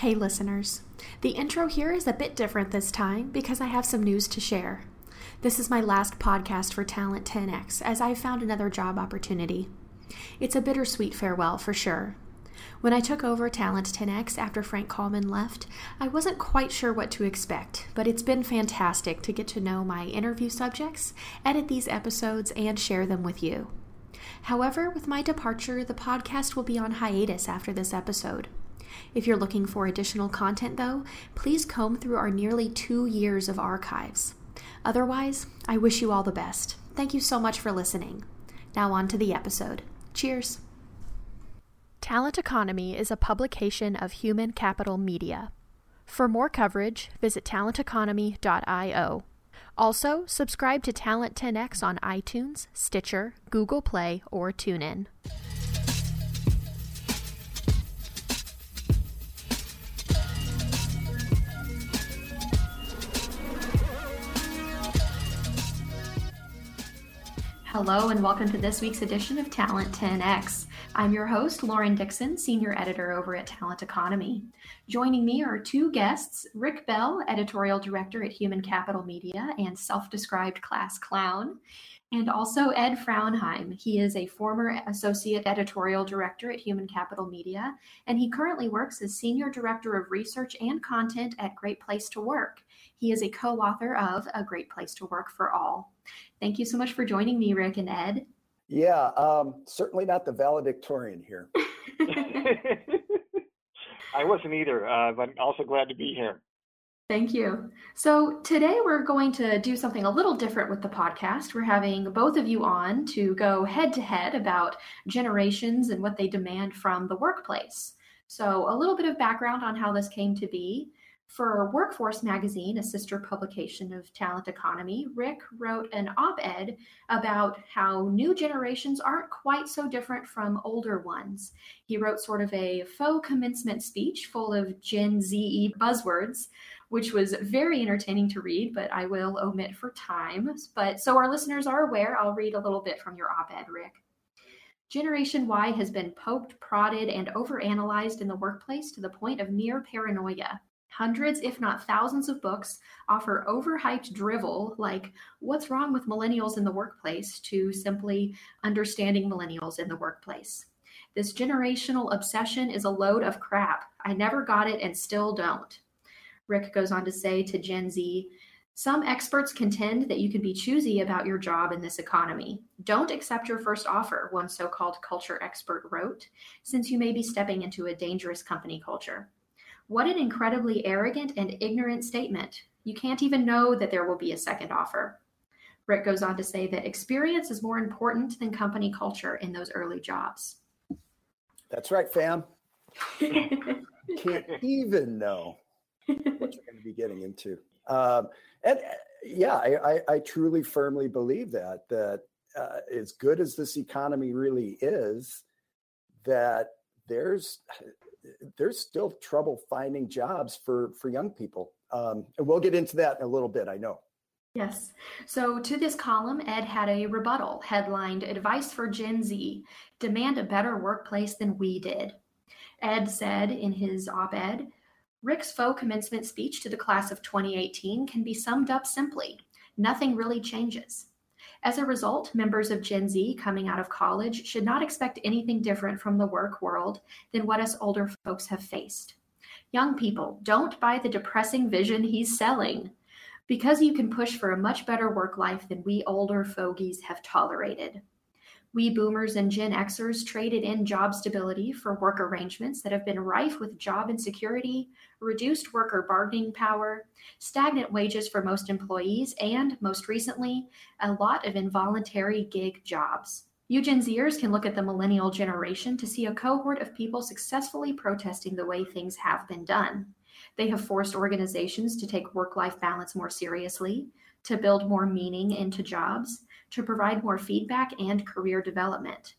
Hey, listeners. The intro here is a bit different this time because I have some news to share. This is my last podcast for Talent 10X as I found another job opportunity. It's a bittersweet farewell for sure. When I took over Talent 10X after Frank Kalman left, I wasn't quite sure what to expect, but it's been fantastic to get to know my interview subjects, edit these episodes, and share them with you. However, with my departure, the podcast will be on hiatus after this episode. If you're looking for additional content, though, please comb through our nearly two years of archives. Otherwise, I wish you all the best. Thank you so much for listening. Now, on to the episode. Cheers. Talent Economy is a publication of Human Capital Media. For more coverage, visit talenteconomy.io. Also, subscribe to Talent 10X on iTunes, Stitcher, Google Play, or TuneIn. Hello, and welcome to this week's edition of Talent 10X. I'm your host, Lauren Dixon, Senior Editor over at Talent Economy. Joining me are two guests Rick Bell, Editorial Director at Human Capital Media and self described class clown, and also Ed Frauenheim. He is a former Associate Editorial Director at Human Capital Media, and he currently works as Senior Director of Research and Content at Great Place to Work. He is a co author of A Great Place to Work for All. Thank you so much for joining me, Rick and Ed. Yeah, um, certainly not the valedictorian here. I wasn't either, uh, but also glad to be here. Thank you. So, today we're going to do something a little different with the podcast. We're having both of you on to go head to head about generations and what they demand from the workplace. So, a little bit of background on how this came to be. For Workforce Magazine, a sister publication of Talent Economy, Rick wrote an op ed about how new generations aren't quite so different from older ones. He wrote sort of a faux commencement speech full of Gen Z buzzwords, which was very entertaining to read, but I will omit for time. But so our listeners are aware, I'll read a little bit from your op ed, Rick. Generation Y has been poked, prodded, and overanalyzed in the workplace to the point of near paranoia. Hundreds, if not thousands, of books offer overhyped drivel like What's Wrong with Millennials in the Workplace to simply Understanding Millennials in the Workplace. This generational obsession is a load of crap. I never got it and still don't. Rick goes on to say to Gen Z Some experts contend that you can be choosy about your job in this economy. Don't accept your first offer, one so called culture expert wrote, since you may be stepping into a dangerous company culture. What an incredibly arrogant and ignorant statement. You can't even know that there will be a second offer. Rick goes on to say that experience is more important than company culture in those early jobs. That's right, fam. Can't even know what you're going to be getting into. Um, and uh, yeah, I, I, I, truly firmly believe that that uh, as good as this economy really is, that there's there's still trouble finding jobs for for young people. Um, and we'll get into that in a little bit. I know. Yes. So to this column, Ed had a rebuttal headlined Advice for Gen Z Demand a Better Workplace Than We Did. Ed said in his op ed Rick's faux commencement speech to the class of 2018 can be summed up simply nothing really changes. As a result, members of Gen Z coming out of college should not expect anything different from the work world than what us older folks have faced. Young people, don't buy the depressing vision he's selling. Because you can push for a much better work life than we older fogies have tolerated. We boomers and Gen Xers traded in job stability for work arrangements that have been rife with job insecurity, reduced worker bargaining power, stagnant wages for most employees, and, most recently, a lot of involuntary gig jobs. You Gen Zers can look at the millennial generation to see a cohort of people successfully protesting the way things have been done. They have forced organizations to take work life balance more seriously, to build more meaning into jobs, to provide more feedback and career development.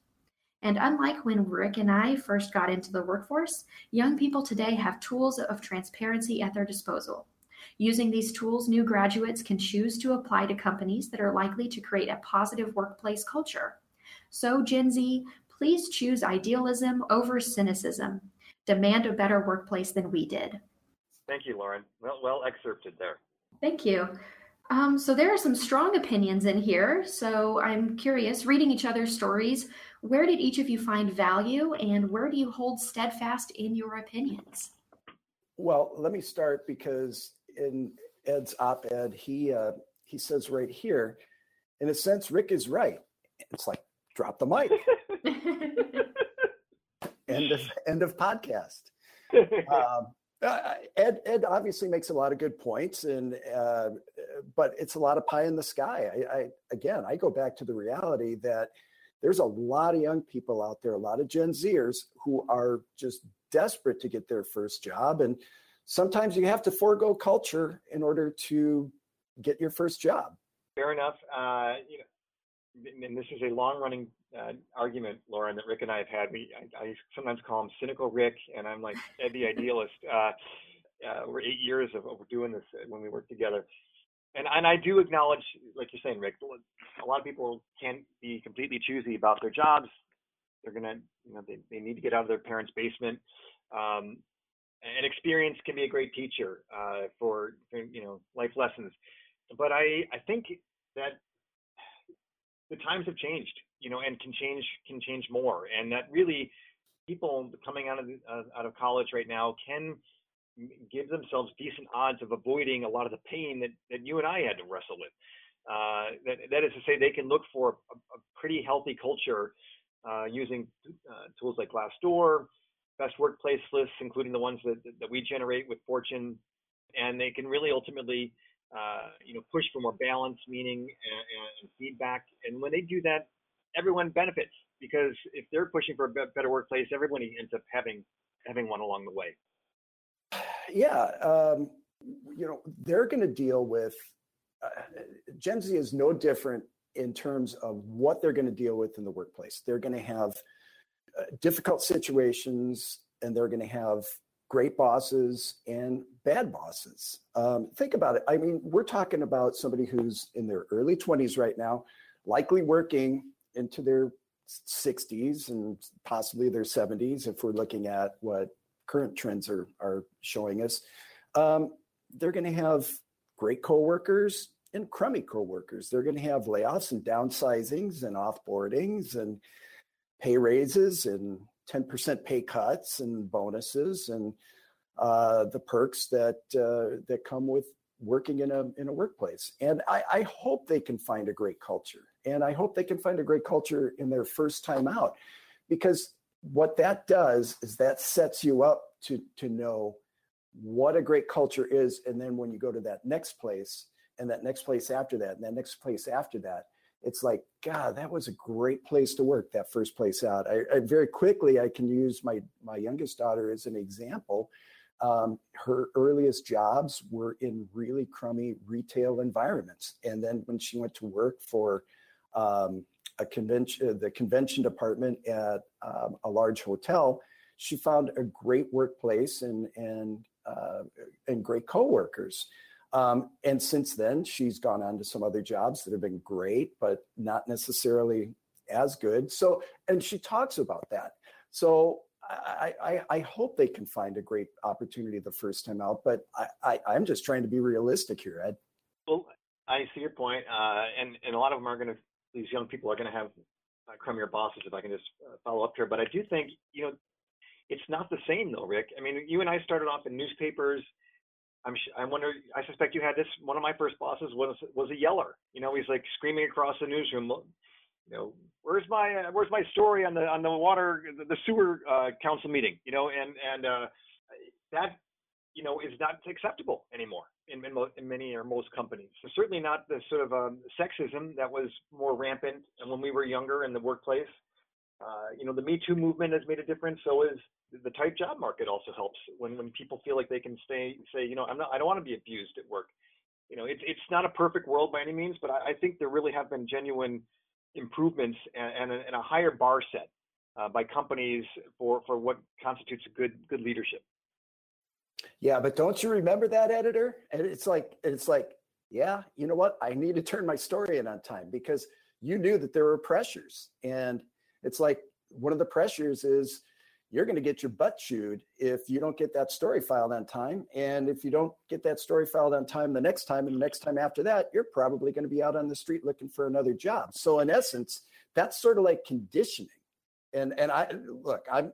And unlike when Rick and I first got into the workforce, young people today have tools of transparency at their disposal. Using these tools, new graduates can choose to apply to companies that are likely to create a positive workplace culture. So, Gen Z, please choose idealism over cynicism. demand a better workplace than we did. Thank you, Lauren. Well, well excerpted there. Thank you. Um, so there are some strong opinions in here. So I'm curious, reading each other's stories, where did each of you find value and where do you hold steadfast in your opinions? Well, let me start because in Ed's op-ed, he uh, he says right here, in a sense, Rick is right. It's like drop the mic. end of end of podcast. Um, uh, Ed Ed obviously makes a lot of good points, and uh, but it's a lot of pie in the sky. I, I again, I go back to the reality that there's a lot of young people out there, a lot of Gen Zers who are just desperate to get their first job, and sometimes you have to forego culture in order to get your first job. Fair enough. Uh, you know, and this is a long-running uh, argument, Lauren, that Rick and I have had. We, I, I, sometimes call him cynical Rick, and I'm like the idealist. Uh, uh, we're eight years of, of doing this when we work together. And, and I do acknowledge, like you're saying, Rick, a lot of people can't be completely choosy about their jobs. They're gonna, you know, they, they need to get out of their parents' basement. Um, and experience can be a great teacher uh, for, for, you know, life lessons. But I, I think that the times have changed, you know, and can change can change more, and that really people coming out of uh, out of college right now can give themselves decent odds of avoiding a lot of the pain that, that you and I had to wrestle with. Uh, that, that is to say, they can look for a, a pretty healthy culture uh, using uh, tools like Glassdoor, best workplace lists, including the ones that, that we generate with Fortune, and they can really ultimately uh, you know, push for more balance, meaning, and, and, feedback. And when they do that, everyone benefits because if they're pushing for a better workplace, everybody ends up having having one along the way. Yeah, um, you know, they're going to deal with uh, Gen Z is no different in terms of what they're going to deal with in the workplace. They're going to have uh, difficult situations, and they're going to have great bosses and bad bosses. Um, think about it. I mean, we're talking about somebody who's in their early 20s right now, likely working into their 60s and possibly their 70s if we're looking at what current trends are, are showing us. Um, they're going to have great coworkers and crummy coworkers. They're going to have layoffs and downsizings and offboardings and pay raises and 10% pay cuts and bonuses and uh, the perks that uh, that come with working in a in a workplace. And I, I, hope they can find a great culture, and I hope they can find a great culture in their first time out, because what that does is that sets you up to to know what a great culture is, and then when you go to that next place, and that next place after that, and that next place after that, it's like god that was a great place to work that first place out. I, I very quickly i can use my my youngest daughter as an example. Um, her earliest jobs were in really crummy retail environments. And then when she went to work for um, a convention the convention department at um, a large hotel she found a great workplace and and uh, and great coworkers um, and since then, she's gone on to some other jobs that have been great, but not necessarily as good. So, and she talks about that. So, I, I, I hope they can find a great opportunity the first time out, but I, I, am just trying to be realistic here, Ed. Well, I see your point, uh, and and a lot of them are going to. These young people are going to have uh, crummier bosses. If I can just uh, follow up here, but I do think you know, it's not the same though, Rick. I mean, you and I started off in newspapers I'm I wonder I suspect you had this one of my first bosses was was a yeller. You know, he's like screaming across the newsroom, you know, where's my uh, where's my story on the on the water the, the sewer uh, council meeting, you know, and and uh, that you know is not acceptable anymore in, in, in many or most companies. So certainly not the sort of um, sexism that was more rampant when we were younger in the workplace. Uh, you know, the Me Too movement has made a difference. So is the tight job market also helps when when people feel like they can stay say, you know, I'm not, I don't want to be abused at work. You know, it's it's not a perfect world by any means, but I, I think there really have been genuine improvements and, and, a, and a higher bar set uh, by companies for for what constitutes good good leadership. Yeah, but don't you remember that editor? And it's like it's like, yeah, you know what? I need to turn my story in on time because you knew that there were pressures and it's like one of the pressures is you're going to get your butt chewed if you don't get that story filed on time. And if you don't get that story filed on time the next time and the next time after that, you're probably going to be out on the street looking for another job. So in essence, that's sort of like conditioning. And and I look, I'm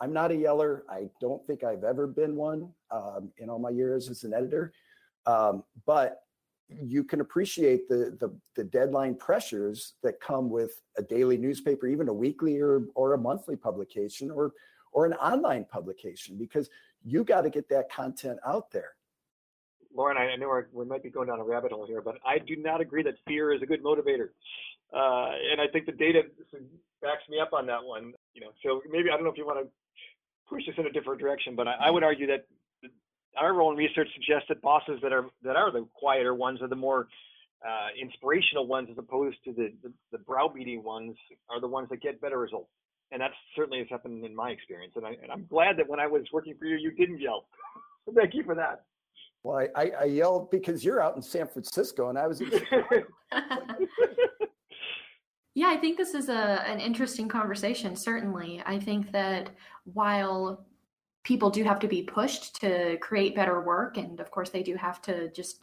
I'm not a yeller. I don't think I've ever been one um, in all my years as an editor. Um, but you can appreciate the, the, the deadline pressures that come with a daily newspaper, even a weekly or or a monthly publication, or or an online publication, because you got to get that content out there. Lauren, I know we might be going down a rabbit hole here, but I do not agree that fear is a good motivator, uh, and I think the data backs me up on that one. You know, so maybe I don't know if you want to push us in a different direction, but I, I would argue that our own research suggests that bosses that are that are the quieter ones are the more uh, inspirational ones as opposed to the, the, the browbeating ones are the ones that get better results. And that certainly has happened in my experience. And, I, and I'm glad that when I was working for you, you didn't yell. Thank you for that. Well, I, I, I yelled because you're out in San Francisco and I was. yeah, I think this is a an interesting conversation. Certainly, I think that while people do have to be pushed to create better work and of course they do have to just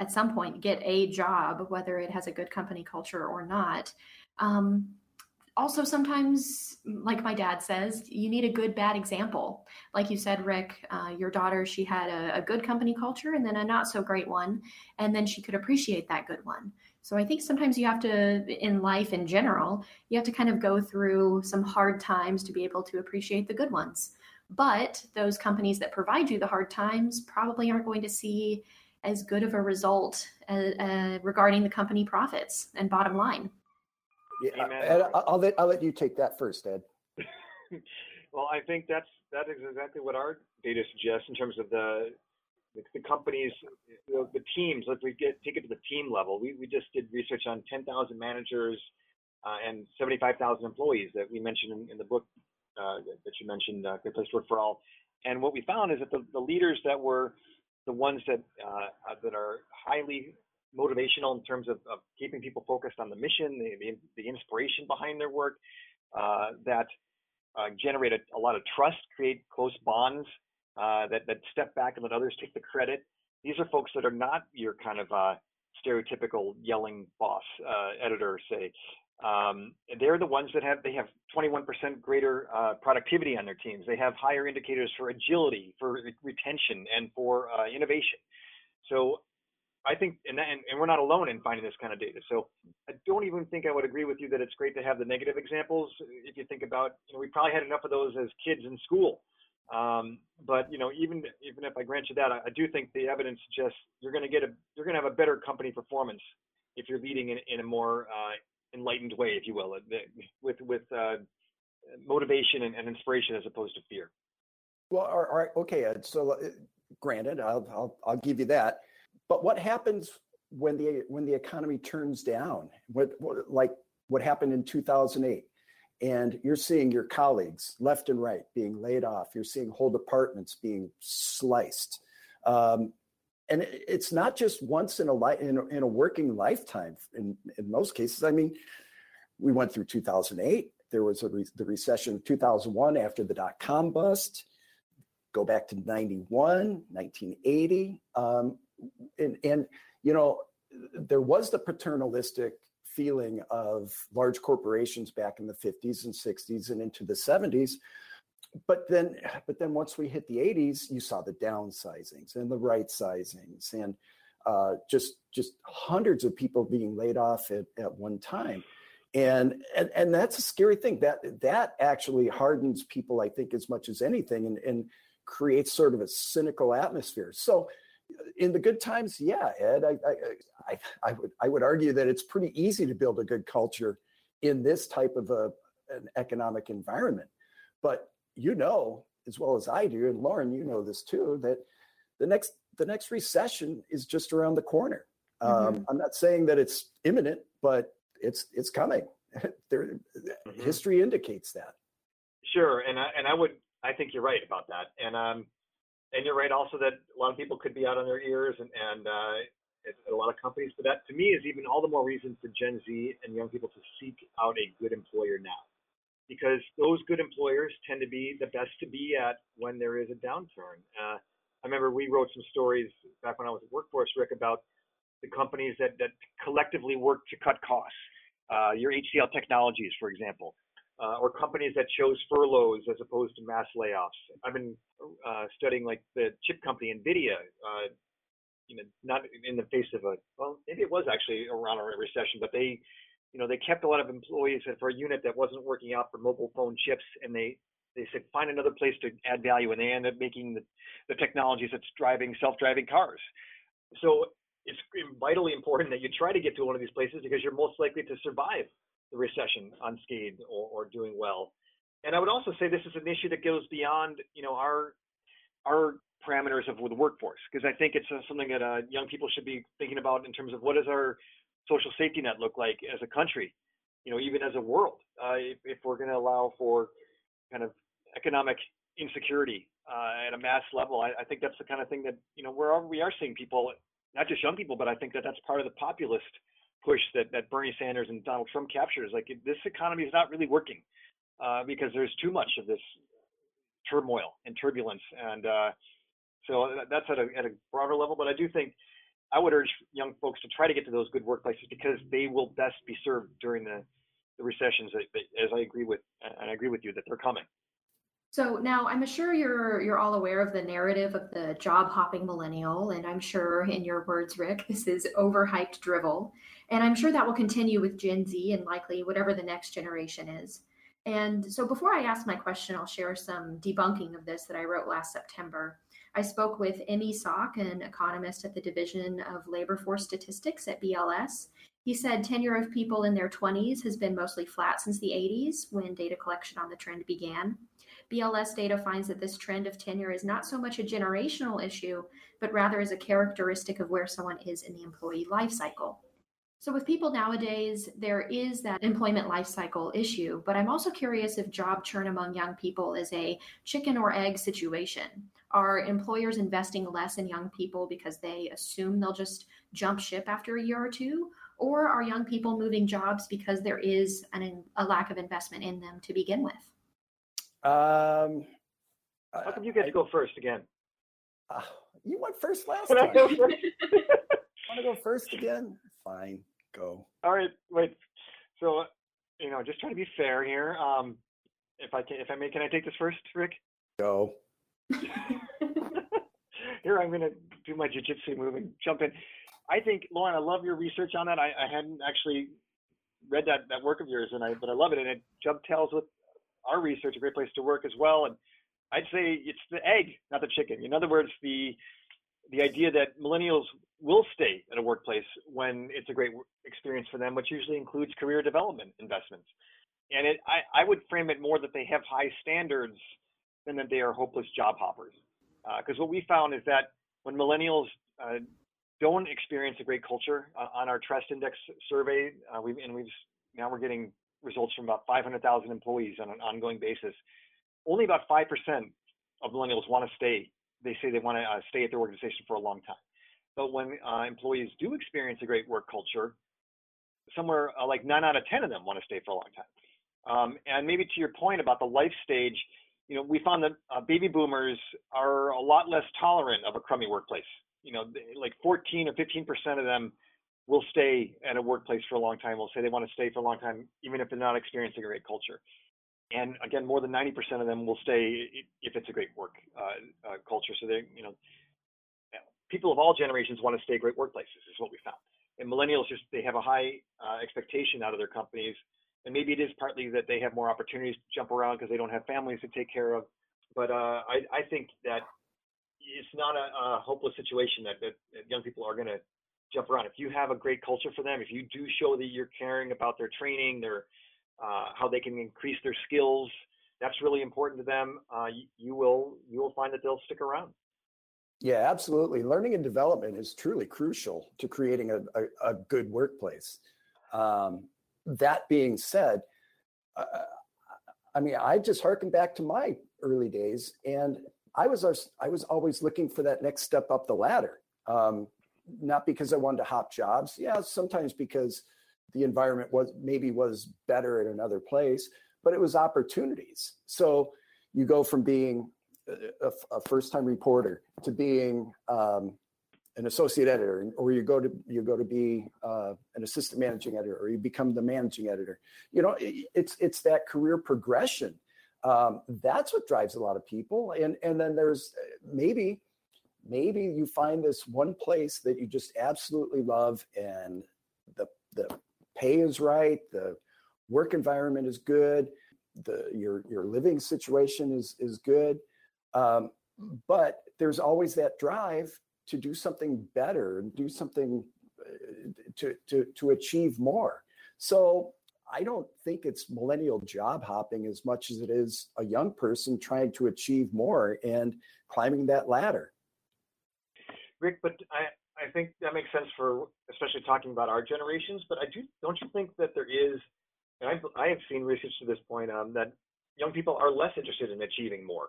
at some point get a job whether it has a good company culture or not um, also sometimes like my dad says you need a good bad example like you said rick uh, your daughter she had a, a, good company culture and then a not so great one and then she could appreciate that good one so i think sometimes you have to in life in general you have to kind of go through some hard times to be able to appreciate the good ones but those companies that provide you the hard times probably aren't going to see as good of a result uh, uh, regarding the company profits and bottom line. Yeah, Ed, I'll let I'll let you take that first, Ed. well, I think that's that is exactly what our data suggests in terms of the the, companies, the, the, teams. Let's we get take it to the team level. We we just did research on 10,000 managers uh, and 75,000 employees that we mentioned in, in the book uh, that you mentioned, uh, Great Place to Work for All. And what we found is that the, the leaders that were the ones that uh, uh, that are highly motivational in terms of, of, keeping people focused on the mission, the, the, the inspiration behind their work, uh, that generate a, a, lot of trust, create close bonds, that, that step back and let others take the credit. These are folks that are not your kind of stereotypical yelling boss, editor, say, um, they're the ones that have they have 21% greater uh, productivity on their teams. They have higher indicators for agility, for retention, and for uh, innovation. So I think, and, and, and we're not alone in finding this kind of data. So I don't even think I would agree with you that it's great to have the negative examples. If you think about, you know, we probably had enough of those as kids in school. Um, but you know, even even if I grant you that, I, I do think the evidence suggests you're going to get a you're going to have a better company performance if you're leading in, in a more uh, enlightened way, if you will, uh, with with uh, motivation and, and, inspiration as opposed to fear. Well, all right, okay. So, uh, granted, I'll, I'll I'll give you that. But what happens when the when the economy turns down? What, what like what happened in 2008? And you're seeing your colleagues left and right being laid off. You're seeing whole departments being sliced. Um, and it's not just once in a life in, in, a working lifetime in, in most cases i mean we went through 2008 there was re- the recession of 2001 after the dot-com bust go back to 91 1980 um, and, and you know there was the paternalistic feeling of large corporations back in the 50s and 60s and into the 70s but then but then once we hit the 80s you saw the downsizings and the right sizings and uh, just just hundreds of people being laid off at, at one time. And, and and that's a scary thing. That that actually hardens people i think as much as anything and, and creates sort of a cynical atmosphere. So in the good times yeah ed I, I i i would i would argue that it's pretty easy to build a good culture in this type of a an economic environment but you know as well as I do, and Lauren, you know this too, that the next the next recession is just around the corner. Um, mm-hmm. Um, I'm not saying that it's imminent, but it's it's coming. there, mm-hmm. history indicates that. Sure, and I, and I would I think you're right about that, and um, and you're right also that a lot of people could be out on their ears and and uh, a lot of companies, but that to me is even all the more reason for Gen Z and young people to seek out a good employer now because those good employers tend to be the best to be at when there is a downturn. Uh, I remember we wrote some stories back when I was at Workforce, Rick, about the companies that, that collectively work to cut costs. Uh, your HCL Technologies, for example, uh, or companies that chose furloughs as opposed to mass layoffs. I've been uh, studying like the chip company Nvidia. Uh, you know, not in the face of a well, maybe it was actually around a recession, but they, you know, they kept a lot of employees for a unit that wasn't working out for mobile phone chips, and they they said find another place to add value, and they ended up making the, the technologies that's driving self-driving cars. So it's vitally important that you try to get to one of these places because you're most likely to survive the recession unscathed or, or doing well. And I would also say this is an issue that goes beyond, you know, our our parameters of the workforce because I think it's uh, something that uh, young people should be thinking about in terms of what does our social safety net look like as a country, you know, even as a world. Uh, if, if, we're going to allow for kind of economic insecurity uh, at a mass level, I, I, think that's the kind of thing that you know we're we are seeing people, not just young people, but I think that that's part of the populist push that, that Bernie Sanders and Donald Trump captures. Like this economy is not really working uh, because there's too much of this turmoil and turbulence. And uh, so that's at a, at a broader level. But I do think I would urge young folks to try to get to those good workplaces because they will best be served during the, the recessions, that as I agree with, and I agree with you that they're coming. So now I'm sure you're you're all aware of the narrative of the job hopping millennial, and I'm sure in your words, Rick, this is overhyped drivel. And I'm sure that will continue with Gen Z and likely whatever the next generation is. And so before I ask my question, I'll share some debunking of this that I wrote last September. I spoke with Emy Sok, an economist at the Division of Labor Force Statistics at BLS. He said tenure of people in their 20s has been mostly flat since the 80s when data collection on the trend began. BLS data finds that this trend of tenure is not so much a generational issue, but rather is a characteristic of where someone is in the employee life cycle. So, with people nowadays, there is that employment life cycle issue, but I'm also curious if job churn among young people is a chicken or egg situation. Are employers investing less in young people because they assume they'll just jump ship after a year or two? Or are young people moving jobs because there is an, a lack of investment in them to begin with? Um, How come you get I, to go first again? Uh, you went first last time. Want to go first again? Fine, go. All right, wait. So, you know, just trying to be fair here. Um, if I can, if I may, can I take this first, Rick? Go. here, I'm going to do my jujitsu move and jump in. I think, Lauren, I love your research on that. I, I hadn't actually read that that work of yours, and I but I love it, and it dovetails with our research a great place to work as well. And I'd say it's the egg, not the chicken. In other words, the the idea that millennials will stay at a workplace when it's a great experience for them, which usually includes career development investments. And it, I, I would frame it more that they have high standards than that they are hopeless job hoppers. Because uh, what we found is that when millennials uh, don't experience a great culture uh, on our Trust Index survey, uh, we and we've now we're getting results from about 500,000 employees on an ongoing basis. Only about 5% of millennials want to stay. They say they want to uh, stay at their organization for a long time. But when uh, employees do experience a great work culture, somewhere uh, like nine out of 10 of them want to stay for a long time. Um, and maybe to your point about the life stage, you know, we found that uh, baby boomers are a lot less tolerant of a crummy workplace. You know, like 14 or 15 percent of them will stay at a workplace for a long time. Will say they want to stay for a long time, even if they're not experiencing a great culture. And again, more than 90% of them will stay if it's a great work uh, uh, culture. So they, you know, people of all generations want to stay great workplaces. Is what we found. And millennials just they have a high uh, expectation out of their companies, and maybe it is partly that they have more opportunities to jump around because they don't have families to take care of. But uh, I, I think that it's not a, a hopeless situation that, that, that young people are going to jump around. If you have a great culture for them, if you do show that you're caring about their training, their uh, how they can increase their skills, that's really important to them. Uh, you, you, will you will find that they'll stick around. Yeah, absolutely. Learning and development is truly crucial to creating a, a, a good workplace. Um, that being said, uh, I mean, I just harken back to my early days, and I was I was always looking for that next step up the ladder. Um, not because I wanted to hop jobs. Yeah, sometimes because the environment was maybe was better at another place. but it was opportunities. So you go from being a, a first-time reporter to being um, an associate editor, or you go to you go to be uh, an assistant managing editor, or you become the managing editor. You know, it, it's it's that career progression. Um, that's what drives a lot of people, and and then there's maybe maybe you find this one place that you just absolutely love, and the the pay is right, the work environment is good, the your your living situation is is good. Um, but there's always that drive to do something better and do something uh, to, to, to achieve more. So I don't think it's millennial job hopping as much as it is a young person trying to achieve more and climbing that ladder. Rick, but I, I think that makes sense for especially talking about our generations. But I do don't you think that there is, and I, I have seen research to this point um, that young people are less interested in achieving more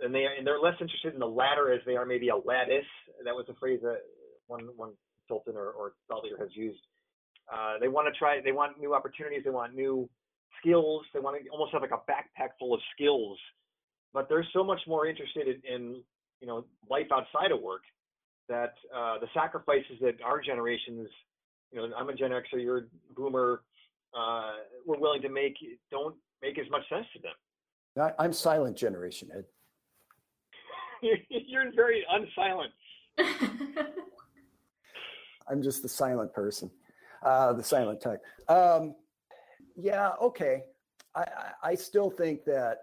and they and they're less interested in the ladder as they are maybe a lattice. That was a phrase that one one consultant or, or thought has used. Uh, they want to try. They want new opportunities. They want new skills. They want to almost have like a backpack full of skills. But they're so much more interested in, in you know life outside of work that uh, the sacrifices that our generations, you know, I'm a Gen Xer, you're a Boomer, uh, we're willing to make don't make as much sense to them. I'm silent generation, Ed. You're very unsilent. I'm just the silent person, uh, the silent type. Um, yeah, okay. I, I, still think that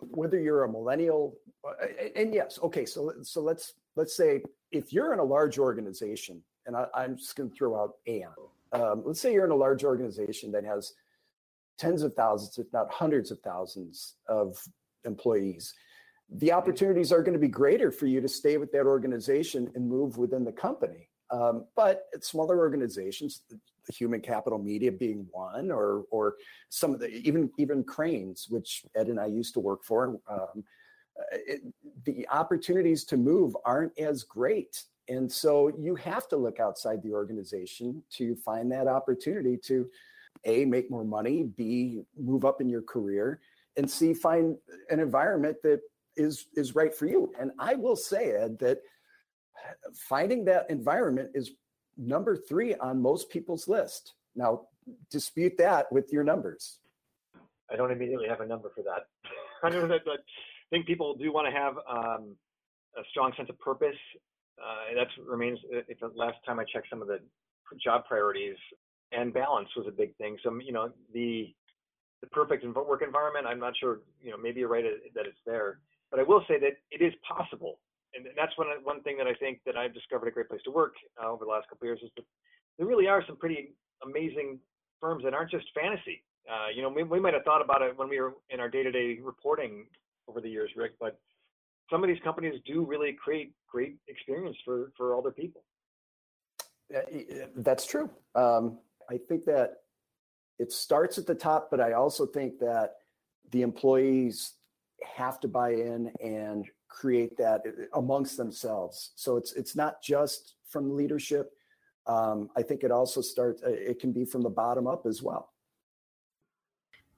whether you're a millennial, uh, and yes, okay. So so let's let's say if you're in a large organization, and I, am just going to throw out Aon. Um, let's say you're in a large organization that has tens of thousands, if not hundreds of thousands of employees the opportunities are going to be greater for you to stay with that organization and move within the company. Um, but at smaller organizations, the, human capital media being one, or or some of the even even Crain's, which Ed and I used to work for, um, it, the opportunities to move aren't as great, and so you have to look outside the organization to find that opportunity to a make more money, b move up in your career, and c find an environment that is is right for you. And I will say, Ed, that finding that environment is number three on most people's list. Now, dispute that with your numbers. I don't immediately have a number for that. I know that, but I think people do want to have um, a strong sense of purpose. Uh, that remains. If the last time I checked, some of the job priorities and balance was a big thing. So you know the the perfect work environment. I'm not sure. You know, maybe you're right that it's there. But I will say that it is possible, and that's one one thing that I think that I've discovered a great place to work uh, over the last couple years is that there really are some pretty amazing firms that aren't just fantasy. Uh, you know, we, we might have thought about it when we were in our day-to-day reporting over the years, Rick, but some of these companies do really create great experience for for all their people. That's true. Um, I think that it starts at the top, but I also think that the employees have to buy in and create that uh, amongst themselves. So it's it's not just from leadership. Um, I think it also starts. Uh, it can be from the bottom up as well.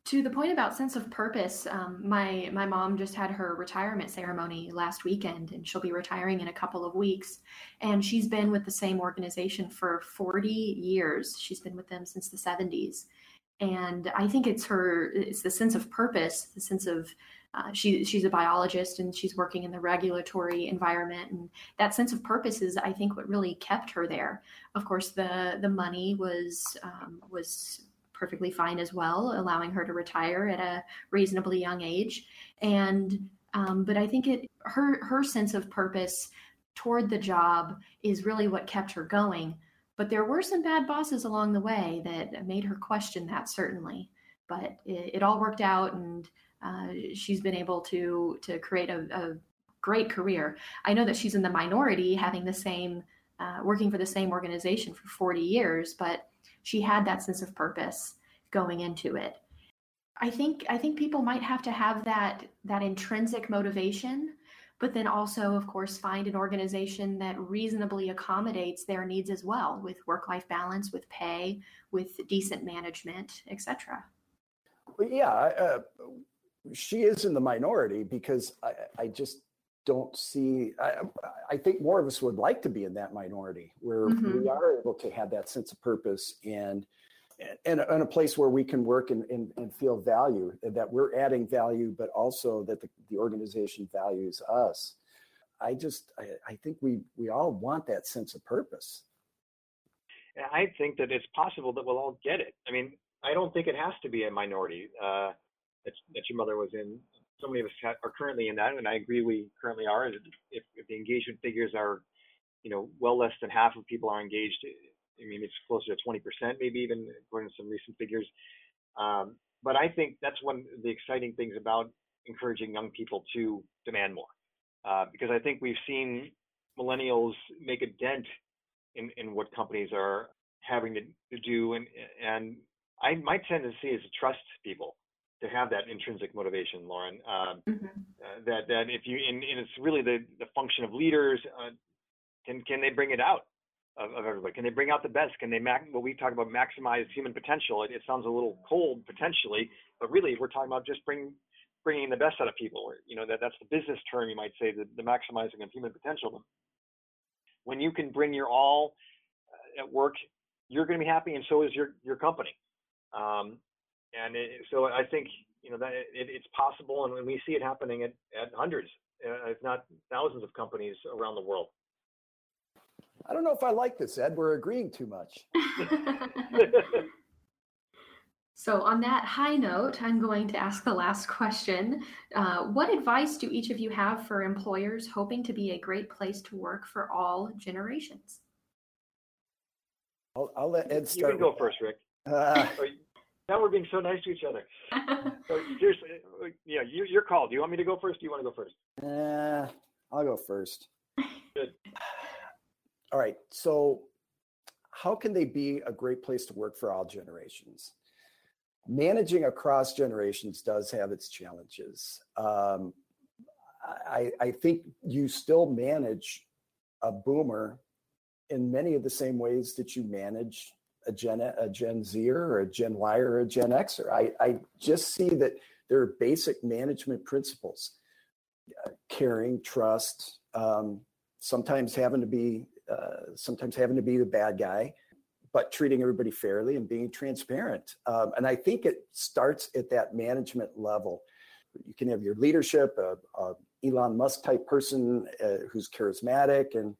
To the point about sense of purpose, um, my my mom just had her retirement ceremony last weekend, and she'll be retiring in a couple of weeks. And she's been with the same organization for 40 years. She's been with them since the 70s, and I think it's her it's the sense of purpose, the sense of uh, she she's a biologist and she's working in the regulatory environment and that sense of purpose is I think what really kept her there. Of course, the the money was um, was perfectly fine as well, allowing her to retire at a reasonably young age. And um, but I think it her her sense of purpose toward the job is really what kept her going. But there were some bad bosses along the way that made her question that certainly. But it, it all worked out and uh, she's been able to to create a, a, great career. I know that she's in the minority, having the same uh, working for the same organization for 40 years, but she had that sense of purpose going into it. I think I think people might have to have that that intrinsic motivation, but then also, of course, find an organization that reasonably accommodates their needs as well, with work-life balance, with pay, with decent management, etc. yeah, uh, she is in the minority because I, I just don't see. I, I, think more of us would like to be in that minority where mm-hmm. we are able to have that sense of purpose and and, and a place where we can work and, and, and, feel value that we're adding value, but also that the, the organization values us. I just I, I think we we all want that sense of purpose. I think that it's possible that we'll all get it. I mean, I don't think it has to be a minority uh, that, that your mother was in. So many of us are currently in that, and I agree we currently are. If, if the engagement figures are, you know, well less than half of people are engaged, I mean, it's closer to 20%, maybe even according to some recent figures. Um, but I think that's one of the exciting things about encouraging young people to demand more, uh, because I think we've seen millennials make a dent in, in what companies are having to, to do, and and I my tendency is to trust people to have that intrinsic motivation, Lauren. Um, mm-hmm. uh, that that if you and, and, it's really the the function of leaders. Uh, can can they bring it out of, of, everybody? Can they bring out the best? Can they mac- what we talk about maximize human potential? It, it, sounds a little cold potentially, but really we're talking about just bring bringing the best out of people. You know that that's the business term you might say the, the maximizing of human potential. When you can bring your all uh, at work, you're going to be happy, and so is your your company. Um, and it, so I think you know that it, it's possible, and we see it happening at, at hundreds, uh, if not thousands, of companies around the world. I don't know if I like this, Ed. We're agreeing too much. so, on that high note, I'm going to ask the last question. Uh, what advice do each of you have for employers hoping to be a great place to work for all generations? I'll, I'll let Ed start. You can go first, Rick. Uh, now we're being so nice to each other. so seriously, yeah, you, you're called. Do you want me to go first? Do you want to go first? Uh, I'll go first. Good. All right. So, how can they be a great place to work for all generations? Managing across generations does have its challenges. Um, I, I think you still manage a boomer in many of the same ways that you manage a Gen a Gen Zer or a Gen Y or a Gen Xer. I, I just see that there are basic management principles: uh, caring, trust, um, sometimes having to be uh, sometimes having to be the bad guy, but treating everybody fairly and being transparent. Um, and I think it starts at that management level. You can have your leadership, a, a Elon Musk type person uh, who's charismatic and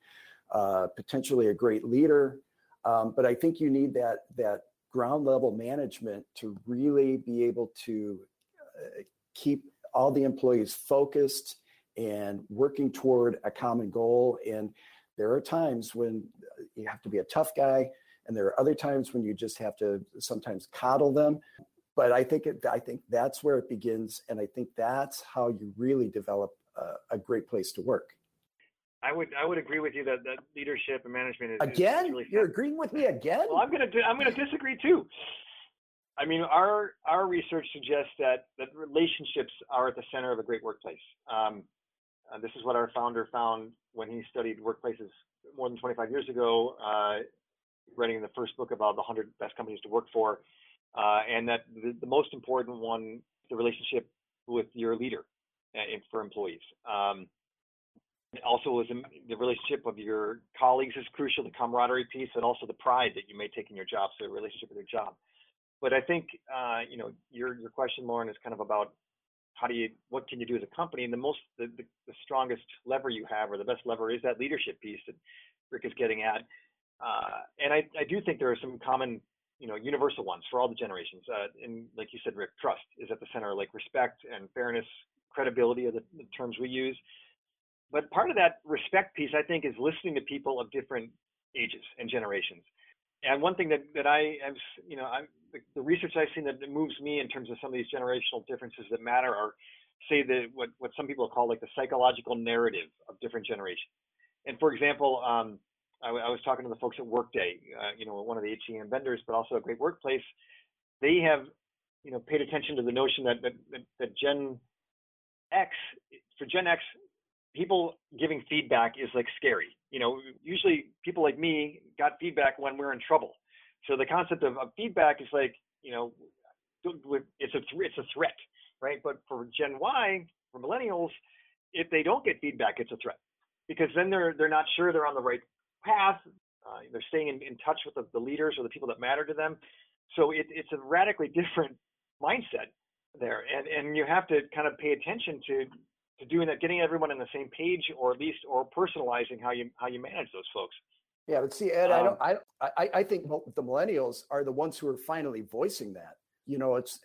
uh, potentially a great leader um, but I think you need that that ground level management to really be able to uh, keep all the employees focused and working toward a common goal. And there are times when you have to be a tough guy, and there are other times when you just have to sometimes coddle them. But I think it, I think that's where it begins, and I think that's how you really develop a, a great place to work. I would I would agree with you that, that leadership and management is again. Is really You're agreeing with me again? Well, I'm gonna I'm gonna disagree too. I mean, our our research suggests that that relationships are at the center of a great workplace. Um, uh, this is what our founder found when he studied workplaces more than 25 years ago, uh, writing the first book about the 100 best companies to work for, uh, and that the, the, most important one, the relationship with your leader uh, for employees. Um, also the relationship of your colleagues is crucial, the camaraderie piece, and also the pride that you may take in your job, so the relationship with your job. But I think uh, you know your your question, Lauren, is kind of about how do you what can you do as a company, and the most the, the, the strongest lever you have, or the best lever, is that leadership piece that Rick is getting at. Uh, and I, I do think there are some common you know universal ones for all the generations. Uh, and like you said, Rick, trust is at the center, like respect and fairness, credibility are the, the terms we use but part of that respect piece, I think, is listening to people of different ages and generations. And one thing that, that I have, you know, I, the, the research I've seen that moves me in terms of some of these generational differences that matter are, say, the what what some people call like the psychological narrative of different generations. And for example, um, I, I, was talking to the folks at Workday, uh, you know, one of the HCM vendors, but also a great workplace. They have, you know, paid attention to the notion that that, that, that Gen X, for Gen X, people giving feedback is like scary. You know, usually people like me got feedback when we're in trouble. So the concept of, of feedback is like, you know, it's a it's a threat, right? But for Gen Y, for millennials, if they don't get feedback, it's a threat because then they're they're not sure they're on the right path. Uh, they're staying in, in touch with the, the, leaders or the people that matter to them. So it, it's a radically different mindset there, and and you have to kind of pay attention to to doing that, getting everyone on the same page, or at least or personalizing how you how you manage those folks. Yeah, but see, Ed, um, I don't, I, I, I think the millennials are the ones who are finally voicing that. You know, it's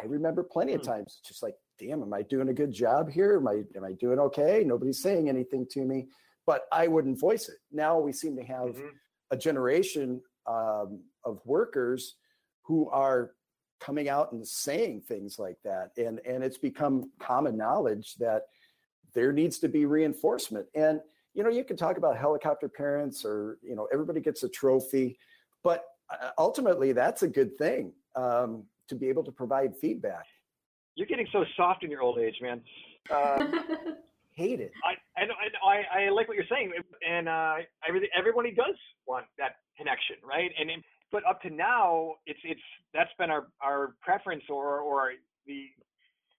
I remember plenty of hmm. times, just like, damn, am I doing a good job here? Am I am I doing okay? Nobody's saying anything to me, but I wouldn't voice it. Now we seem to have mm-hmm. a generation um, of workers who are coming out and saying things like that, and and it's become common knowledge that there needs to be reinforcement. And you know, you can talk about helicopter parents, or you know, everybody gets a trophy, but uh, ultimately, that's a good thing. Um, to be able to provide feedback. You're getting so soft in your old age, man. Uh, hate it. I, I, I, I, like what you're saying, and uh, every, everybody does want that connection, right? And but up to now, it's it's that's been our our preference, or or the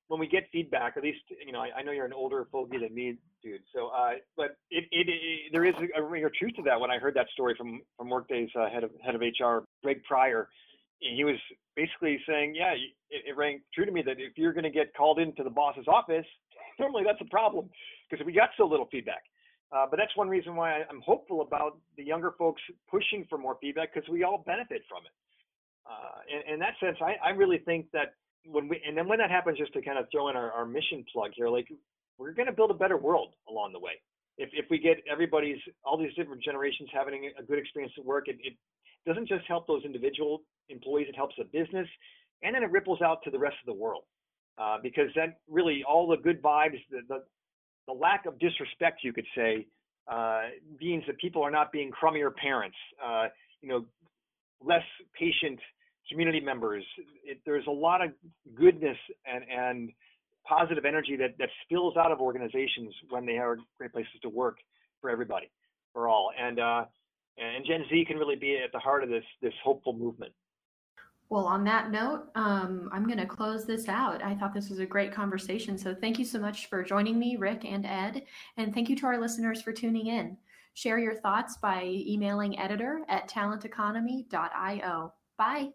when we get feedback, at least you know, I, I know you're an older fogey than me, dude. So, uh, but it, it, it there is a, a ring of truth to that. When I heard that story from from Workday's uh, head of head of HR, Greg Pryor, he was basically saying, yeah, it, it rang true to me that if you're going to get called into the boss's office, normally that's a problem because we got so little feedback. Uh, but that's one reason why I'm hopeful about the younger folks pushing for more feedback because we all benefit from it. Uh, in, in, that sense, I, I, really think that when we, and then when that happens, just to kind of throw in our, our mission plug here, like we're going to build a better world along the way. If, if we get everybody's, all these different generations having a good experience at work, it, it doesn't just help those individual employees, it helps the business, and then it ripples out to the rest of the world. Uh, because then really all the good vibes, the, the, the lack of disrespect, you could say, uh, means that people are not being crummier parents, uh, you know, less patient community members. It, there's a lot of goodness and, and positive energy that, that spills out of organizations when they are great places to work for everybody, for all. And, uh, and Gen Z can really be at the heart of this, this hopeful movement. Well, on that note, um, I'm going to close this out. I thought this was a great conversation. So thank you so much for joining me, Rick and Ed. And thank you to our listeners for tuning in. Share your thoughts by emailing editor at talenteconomy.io. Bye.